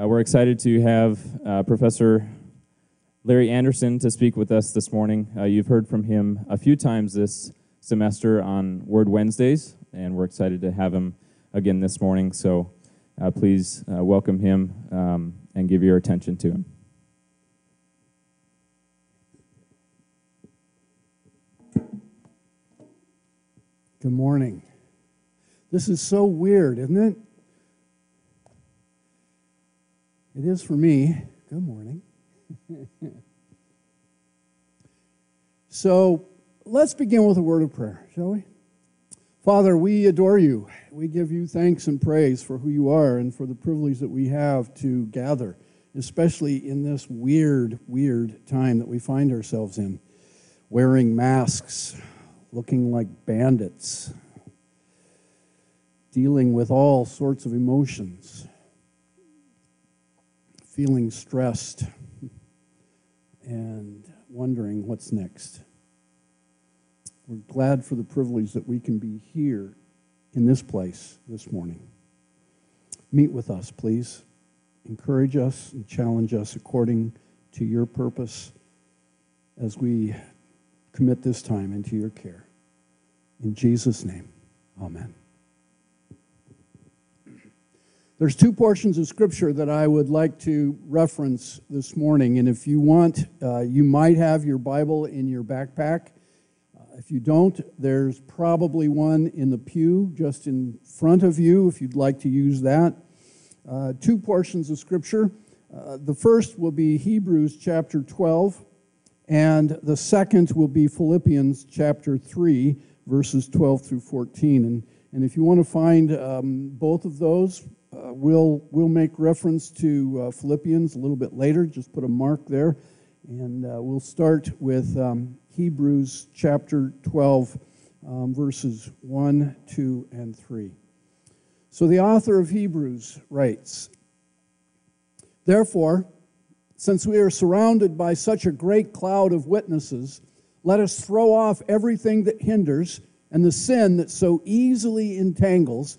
Uh, we're excited to have uh, Professor Larry Anderson to speak with us this morning. Uh, you've heard from him a few times this semester on Word Wednesdays, and we're excited to have him again this morning. So uh, please uh, welcome him um, and give your attention to him. Good morning. This is so weird, isn't it? It is for me. Good morning. so let's begin with a word of prayer, shall we? Father, we adore you. We give you thanks and praise for who you are and for the privilege that we have to gather, especially in this weird, weird time that we find ourselves in, wearing masks, looking like bandits, dealing with all sorts of emotions, feeling stressed, and wondering what's next. We're glad for the privilege that we can be here in this place this morning. Meet with us, please. Encourage us and challenge us according to your purpose as we commit this time into your care. In Jesus' name, amen. There's two portions of Scripture that I would like to reference this morning. And if you want, uh, you might have your Bible in your backpack. Uh, if you don't, there's probably one in the pew just in front of you if you'd like to use that. Uh, two portions of Scripture. Uh, the first will be Hebrews chapter 12, and the second will be Philippians chapter 3, verses 12 through 14. And, and if you want to find um, both of those, uh, we'll, we'll make reference to uh, Philippians a little bit later. Just put a mark there. And uh, we'll start with um, Hebrews chapter 12, um, verses 1, 2, and 3. So the author of Hebrews writes Therefore, since we are surrounded by such a great cloud of witnesses, let us throw off everything that hinders and the sin that so easily entangles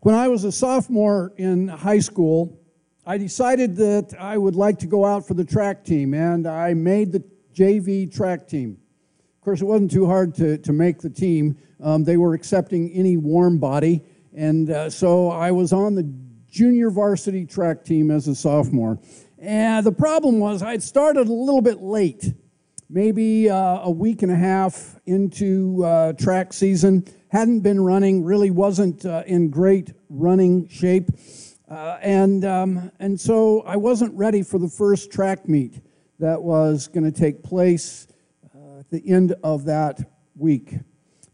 When I was a sophomore in high school, I decided that I would like to go out for the track team, and I made the JV track team. Of course, it wasn't too hard to, to make the team. Um, they were accepting any warm body, and uh, so I was on the junior varsity track team as a sophomore. And the problem was I'd started a little bit late, maybe uh, a week and a half into uh, track season hadn't been running, really wasn't uh, in great running shape. Uh, and, um, and so I wasn't ready for the first track meet that was going to take place uh, at the end of that week.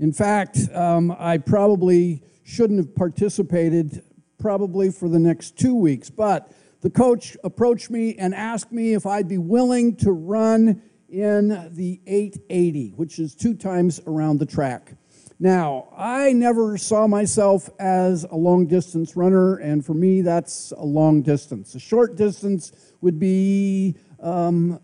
In fact, um, I probably shouldn't have participated probably for the next two weeks, but the coach approached me and asked me if I'd be willing to run in the 880, which is two times around the track. Now, I never saw myself as a long distance runner, and for me, that's a long distance. A short distance would be um,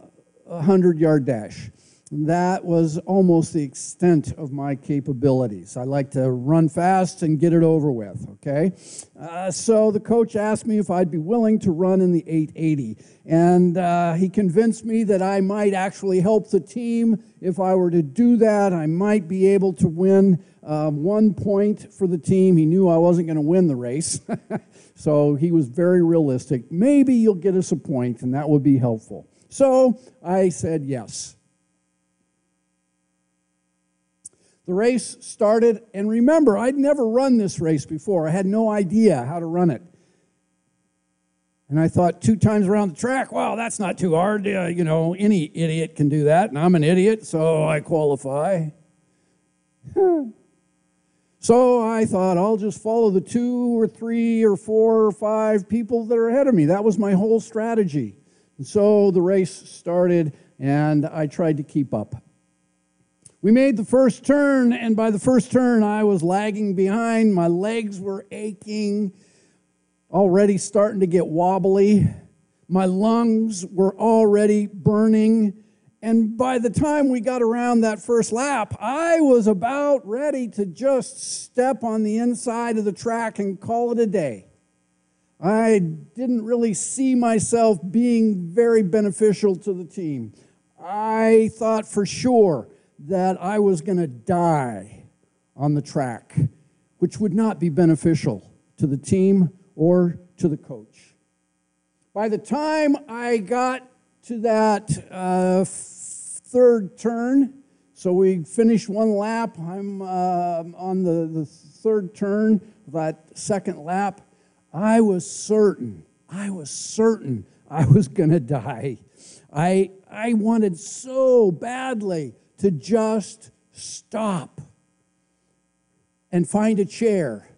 a 100 yard dash. That was almost the extent of my capabilities. I like to run fast and get it over with, okay? Uh, so the coach asked me if I'd be willing to run in the 880. And uh, he convinced me that I might actually help the team. If I were to do that, I might be able to win uh, one point for the team. He knew I wasn't going to win the race. so he was very realistic. Maybe you'll get us a point, and that would be helpful. So I said yes. The race started, and remember, I'd never run this race before. I had no idea how to run it. And I thought two times around the track, wow, that's not too hard. Uh, you know, any idiot can do that, and I'm an idiot, so I qualify. So I thought I'll just follow the two or three or four or five people that are ahead of me. That was my whole strategy. And so the race started, and I tried to keep up. We made the first turn, and by the first turn, I was lagging behind. My legs were aching, already starting to get wobbly. My lungs were already burning. And by the time we got around that first lap, I was about ready to just step on the inside of the track and call it a day. I didn't really see myself being very beneficial to the team. I thought for sure that I was going to die on the track, which would not be beneficial to the team or to the coach. By the time I got to that uh, third turn, so we finished one lap, I'm uh, on the, the third turn, that second lap, I was certain, I was certain I was going to die. I, I wanted so badly to just stop and find a chair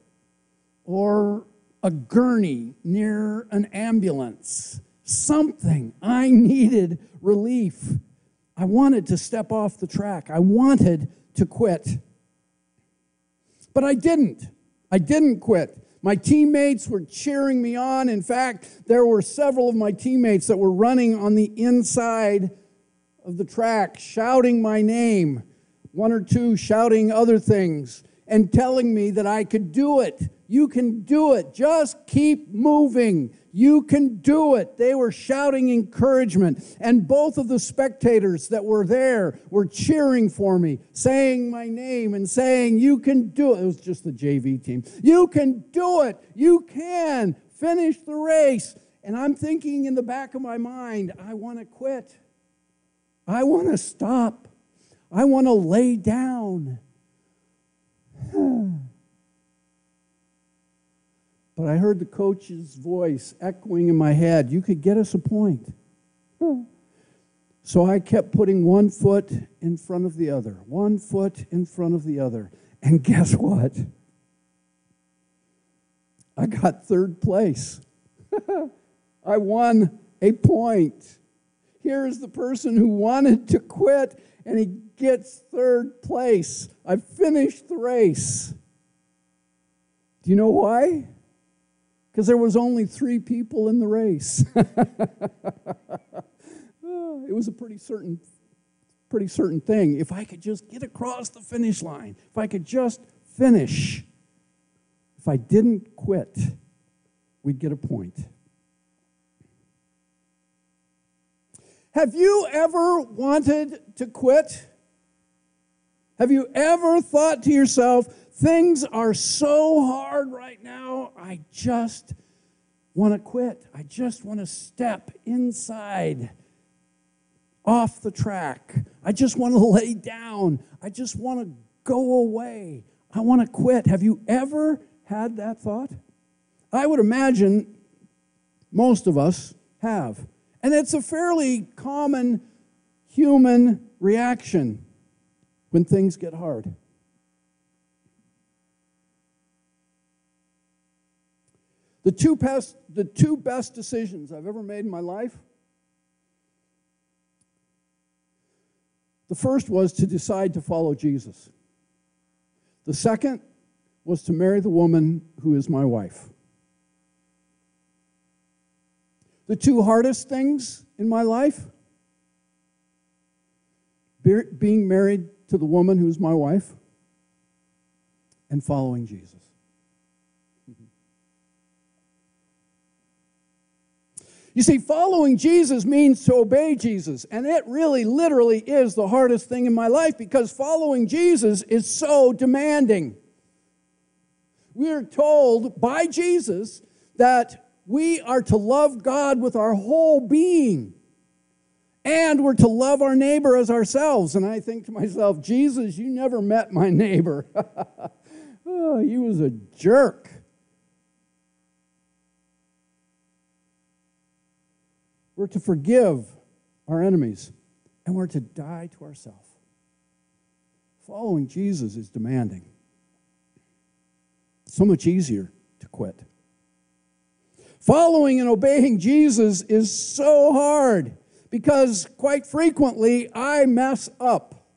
or a gurney near an ambulance. Something. I needed relief. I wanted to step off the track. I wanted to quit. But I didn't. I didn't quit. My teammates were cheering me on. In fact, there were several of my teammates that were running on the inside of the track, shouting my name, one or two shouting other things, and telling me that I could do it. You can do it. Just keep moving. You can do it. They were shouting encouragement. And both of the spectators that were there were cheering for me, saying my name and saying, You can do it. It was just the JV team. You can do it. You can finish the race. And I'm thinking in the back of my mind, I want to quit. I want to stop. I want to lay down. but I heard the coach's voice echoing in my head you could get us a point. So I kept putting one foot in front of the other, one foot in front of the other. And guess what? I got third place. I won a point. Here's the person who wanted to quit, and he gets third place. I finished the race. Do you know why? Because there was only three people in the race. it was a pretty certain, pretty certain thing. If I could just get across the finish line, if I could just finish, if I didn't quit, we'd get a point. Have you ever wanted to quit? Have you ever thought to yourself, things are so hard right now, I just want to quit. I just want to step inside off the track. I just want to lay down. I just want to go away. I want to quit. Have you ever had that thought? I would imagine most of us have. And it's a fairly common human reaction when things get hard. The two best, the two best decisions I've ever made in my life. The first was to decide to follow Jesus. The second was to marry the woman who is my wife. The two hardest things in my life being married to the woman who's my wife and following Jesus. You see, following Jesus means to obey Jesus. And it really, literally is the hardest thing in my life because following Jesus is so demanding. We are told by Jesus that we are to love God with our whole being. And we're to love our neighbor as ourselves. And I think to myself, Jesus, you never met my neighbor. oh, he was a jerk. We're to forgive our enemies, and we're to die to ourselves. Following Jesus is demanding. so much easier to quit. Following and obeying Jesus is so hard because quite frequently I mess up.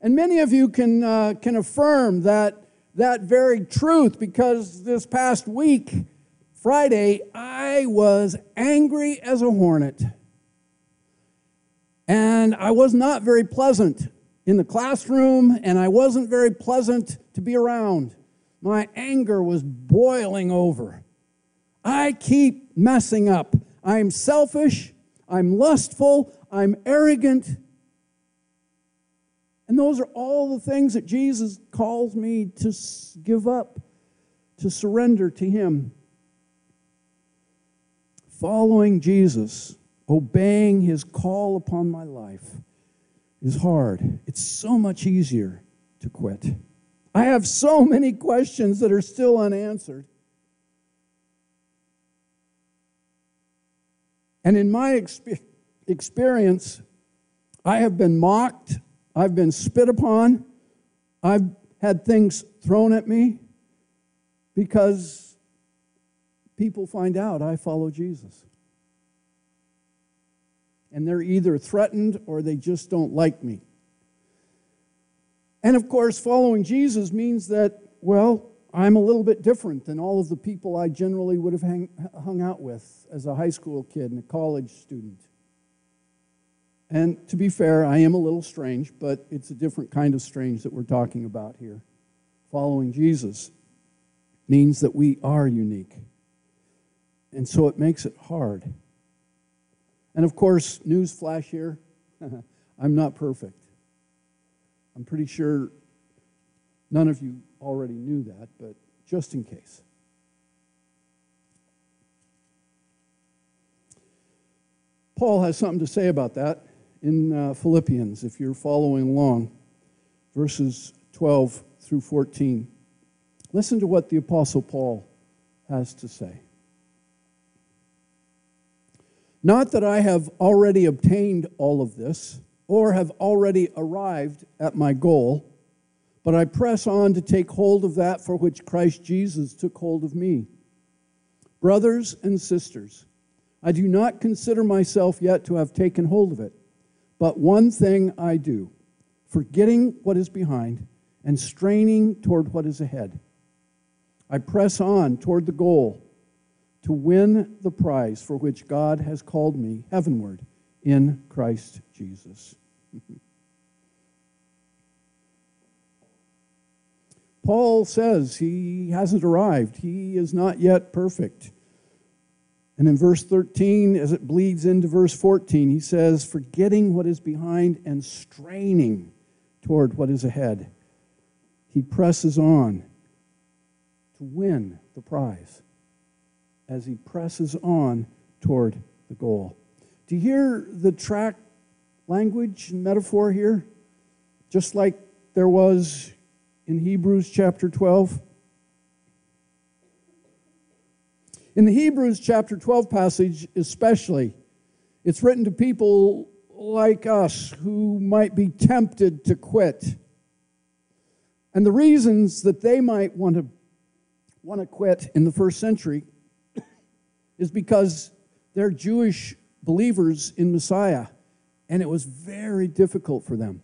And many of you can, uh, can affirm that, that very truth because this past week, Friday, I was angry as a hornet. And I was not very pleasant in the classroom, and I wasn't very pleasant to be around. My anger was boiling over. I keep messing up. I'm selfish, I'm lustful, I'm arrogant. And those are all the things that Jesus calls me to give up, to surrender to Him. Following Jesus, obeying His call upon my life, is hard. It's so much easier to quit. I have so many questions that are still unanswered. And in my exp- experience, I have been mocked, I've been spit upon, I've had things thrown at me because people find out I follow Jesus. And they're either threatened or they just don't like me. And of course, following Jesus means that, well, I'm a little bit different than all of the people I generally would have hang, hung out with as a high school kid and a college student. And to be fair, I am a little strange, but it's a different kind of strange that we're talking about here. Following Jesus means that we are unique. And so it makes it hard. And of course, news flash here I'm not perfect. I'm pretty sure none of you already knew that, but just in case. Paul has something to say about that in uh, Philippians, if you're following along, verses 12 through 14. Listen to what the Apostle Paul has to say. Not that I have already obtained all of this or have already arrived at my goal but I press on to take hold of that for which Christ Jesus took hold of me. Brothers and sisters, I do not consider myself yet to have taken hold of it, but one thing I do, forgetting what is behind and straining toward what is ahead. I press on toward the goal to win the prize for which God has called me heavenward in Christ Jesus. Paul says he hasn't arrived, he is not yet perfect. And in verse 13, as it bleeds into verse 14, he says, Forgetting what is behind and straining toward what is ahead, he presses on to win the prize as he presses on toward the goal. Do you hear the track language and metaphor here? Just like there was in Hebrews chapter 12? In the Hebrews chapter 12 passage, especially, it's written to people like us who might be tempted to quit. And the reasons that they might want to want to quit in the first century is because they're Jewish believers in Messiah, and it was very difficult for them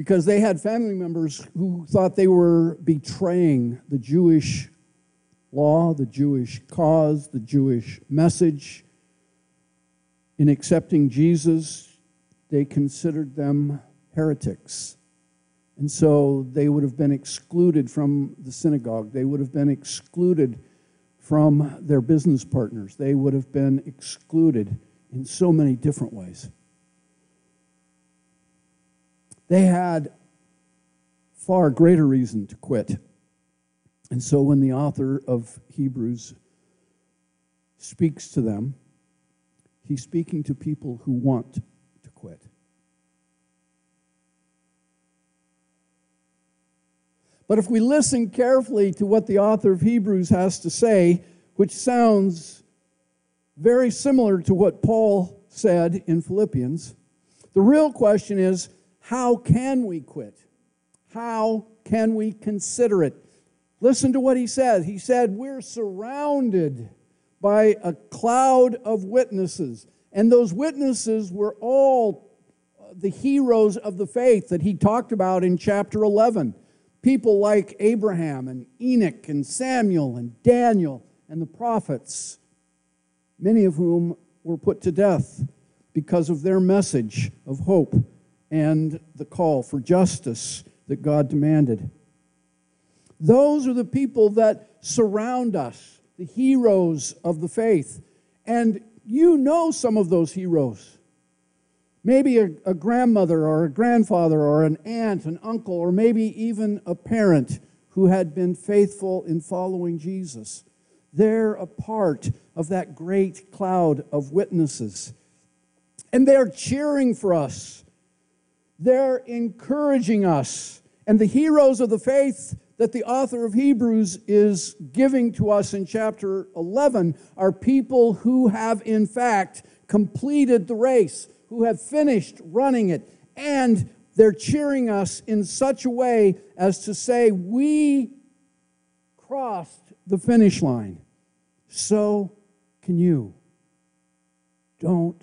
because they had family members who thought they were betraying the Jewish law, the Jewish cause, the Jewish message. In accepting Jesus, they considered them heretics. And so they would have been excluded from the synagogue. They would have been excluded from their business partners. They would have been excluded in so many different ways. They had far greater reason to quit. And so when the author of Hebrews speaks to them, he's speaking to people who want to quit. But if we listen carefully to what the author of Hebrews has to say, which sounds very similar to what Paul said in Philippians, the real question is how can we quit? How can we consider it? Listen to what he said. He said, We're surrounded by a cloud of witnesses. And those witnesses were all the heroes of the faith that he talked about in chapter 11. People like Abraham and Enoch and Samuel and Daniel and the prophets, many of whom were put to death because of their message of hope and the call for justice that God demanded. Those are the people that surround us, the heroes of the faith. And you know some of those heroes. Maybe a, a, grandmother or a grandfather or an aunt, an uncle, or maybe even a parent who had been faithful in following Jesus. They're a part of that great cloud of witnesses. And they're cheering for us, they're encouraging us. And the heroes of the faith that the author of Hebrews is giving to us in chapter 11 are people who have, in fact, completed the race, who have finished running it, and they're cheering us in such a way as to say, We crossed the finish line. So can you. Don't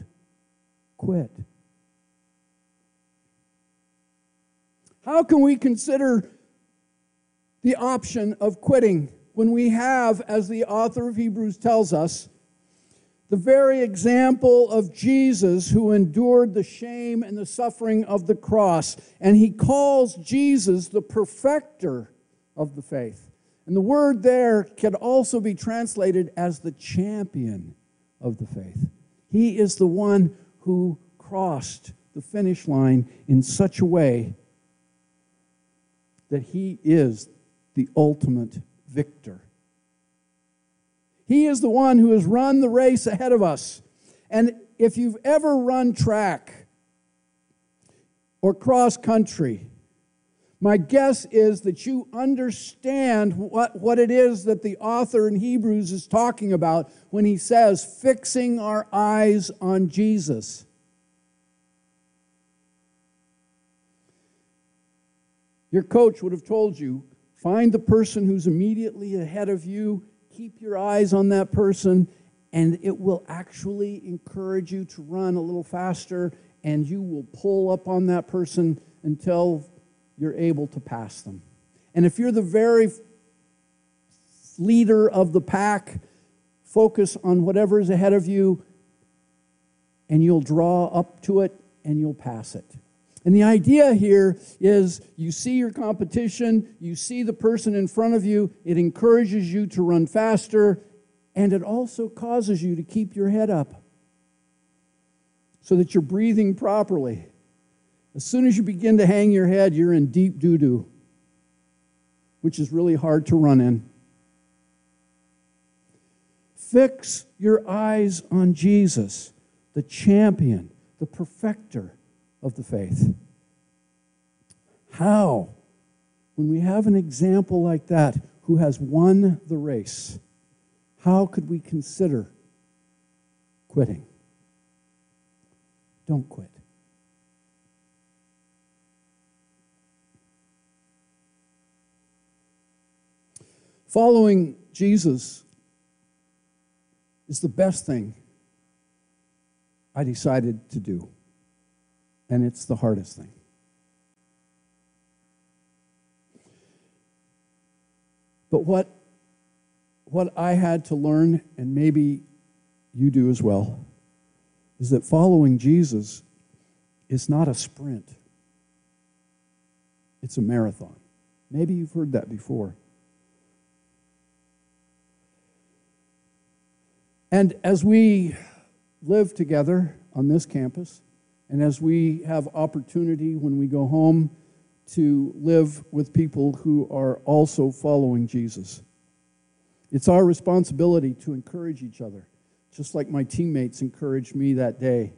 quit. How can we consider the option of quitting when we have, as the author of Hebrews tells us, the very example of Jesus who endured the shame and the suffering of the cross. And he calls Jesus the perfecter of the faith. And the word there can also be translated as the champion of the faith. He is the one who crossed the finish line in such a way that he is the ultimate victor. He is the one who has run the race ahead of us. And if you've ever run track or cross country, my guess is that you understand what, what it is that the author in Hebrews is talking about when he says, fixing our eyes on Jesus. Your coach would have told you Find the person who's immediately ahead of you, keep your eyes on that person, and it will actually encourage you to run a little faster, and you will pull up on that person until you're able to pass them. And if you're the very leader of the pack, focus on whatever is ahead of you, and you'll draw up to it and you'll pass it. And the idea here is you see your competition, you see the person in front of you, it encourages you to run faster, and it also causes you to keep your head up so that you're breathing properly. As soon as you begin to hang your head, you're in deep doo doo, which is really hard to run in. Fix your eyes on Jesus, the champion, the perfecter of the faith. How? When we have an example like that who has won the race, how could we consider quitting? Don't quit. Following Jesus is the best thing I decided to do and it's the hardest thing. But what, what I had to learn, and maybe you do as well, is that following Jesus is not a sprint, it's a marathon. Maybe you've heard that before. And as we live together on this campus, and as we have opportunity when we go home to live with people who are also following Jesus, it's our responsibility to encourage each other, just like my teammates encouraged me that day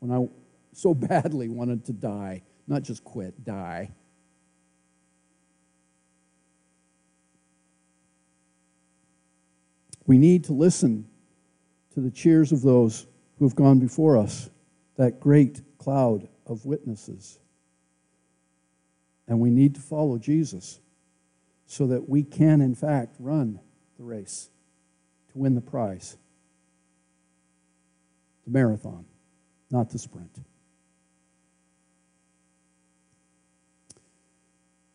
when I so badly wanted to die, not just quit, die. We need to listen to the cheers of those who have gone before us, that great cloud of witnesses. And we need to follow Jesus so that we can, in fact, run the race to win the prize. The marathon, not the sprint.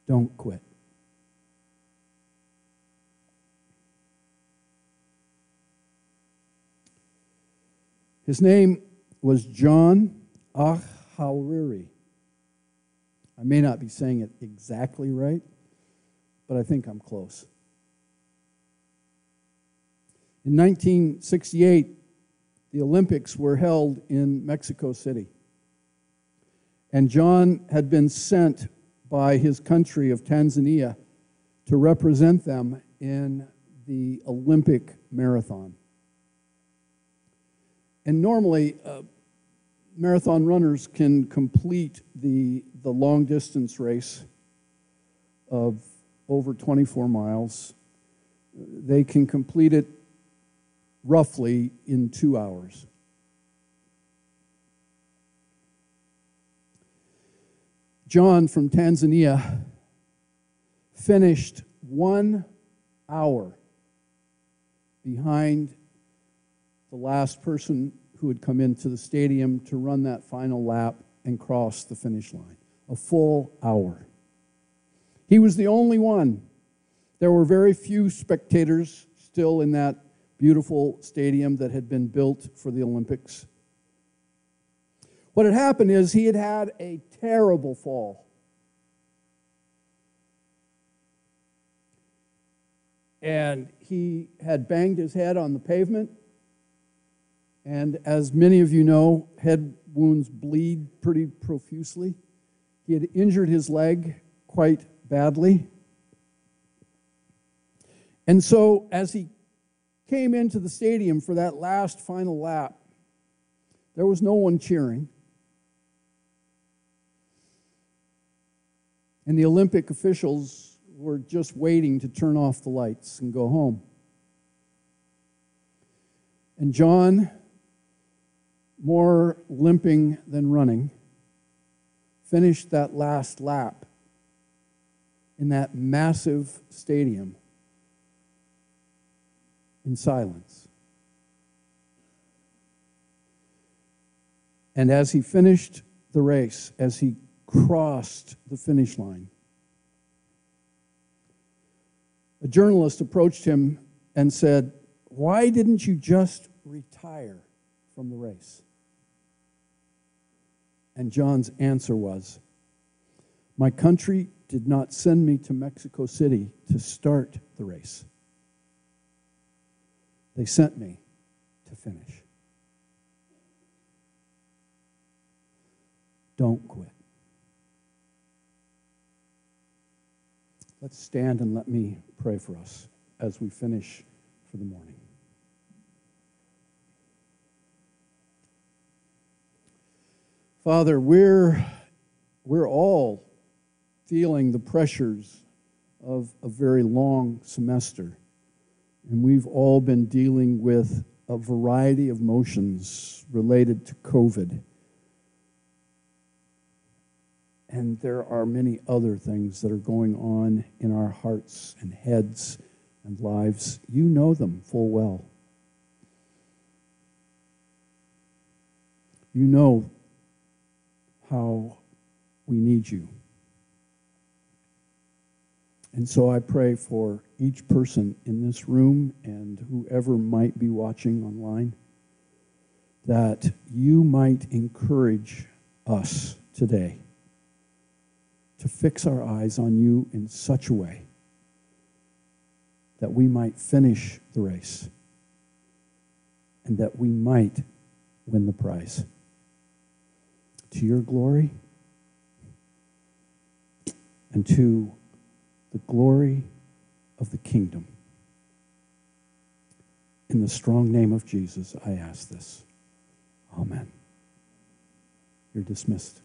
Don't quit. His name was John Ahawiri. I may not be saying it exactly right, but I think I'm close. In 1968, the Olympics were held in Mexico City. And John had been sent by his country of Tanzania to represent them in the Olympic marathon. And normally, uh, marathon runners can complete the, the long distance race of over 24 miles. They can complete it roughly in two hours. John from Tanzania finished one hour behind the last person who had come into the stadium to run that final lap and cross the finish line. A full hour. He was the only one. There were very few spectators still in that beautiful stadium that had been built for the Olympics. What had happened is he had had a terrible fall. And he had banged his head on the pavement. And as many of you know, head wounds bleed pretty profusely. He had injured his leg quite badly. And so, as he came into the stadium for that last final lap, there was no one cheering. And the Olympic officials were just waiting to turn off the lights and go home. And John, more limping than running, finished that last lap in that massive stadium in silence. And as he finished the race, as he crossed the finish line, a journalist approached him and said, Why didn't you just retire from the race? And John's answer was, My country did not send me to Mexico City to start the race. They sent me to finish. Don't quit. Let's stand and let me pray for us as we finish for the morning. Father, we're, we're all feeling the pressures of a very long semester. And we've all been dealing with a variety of motions related to COVID. And there are many other things that are going on in our hearts and heads and lives. You know them full well. You know how we need you. And so I pray for each person in this room and whoever might be watching online that you might encourage us today to fix our eyes on you in such a way that we might finish the race and that we might win the prize. To your glory and to the glory of the kingdom. In the strong name of Jesus, I ask this. Amen. You're dismissed.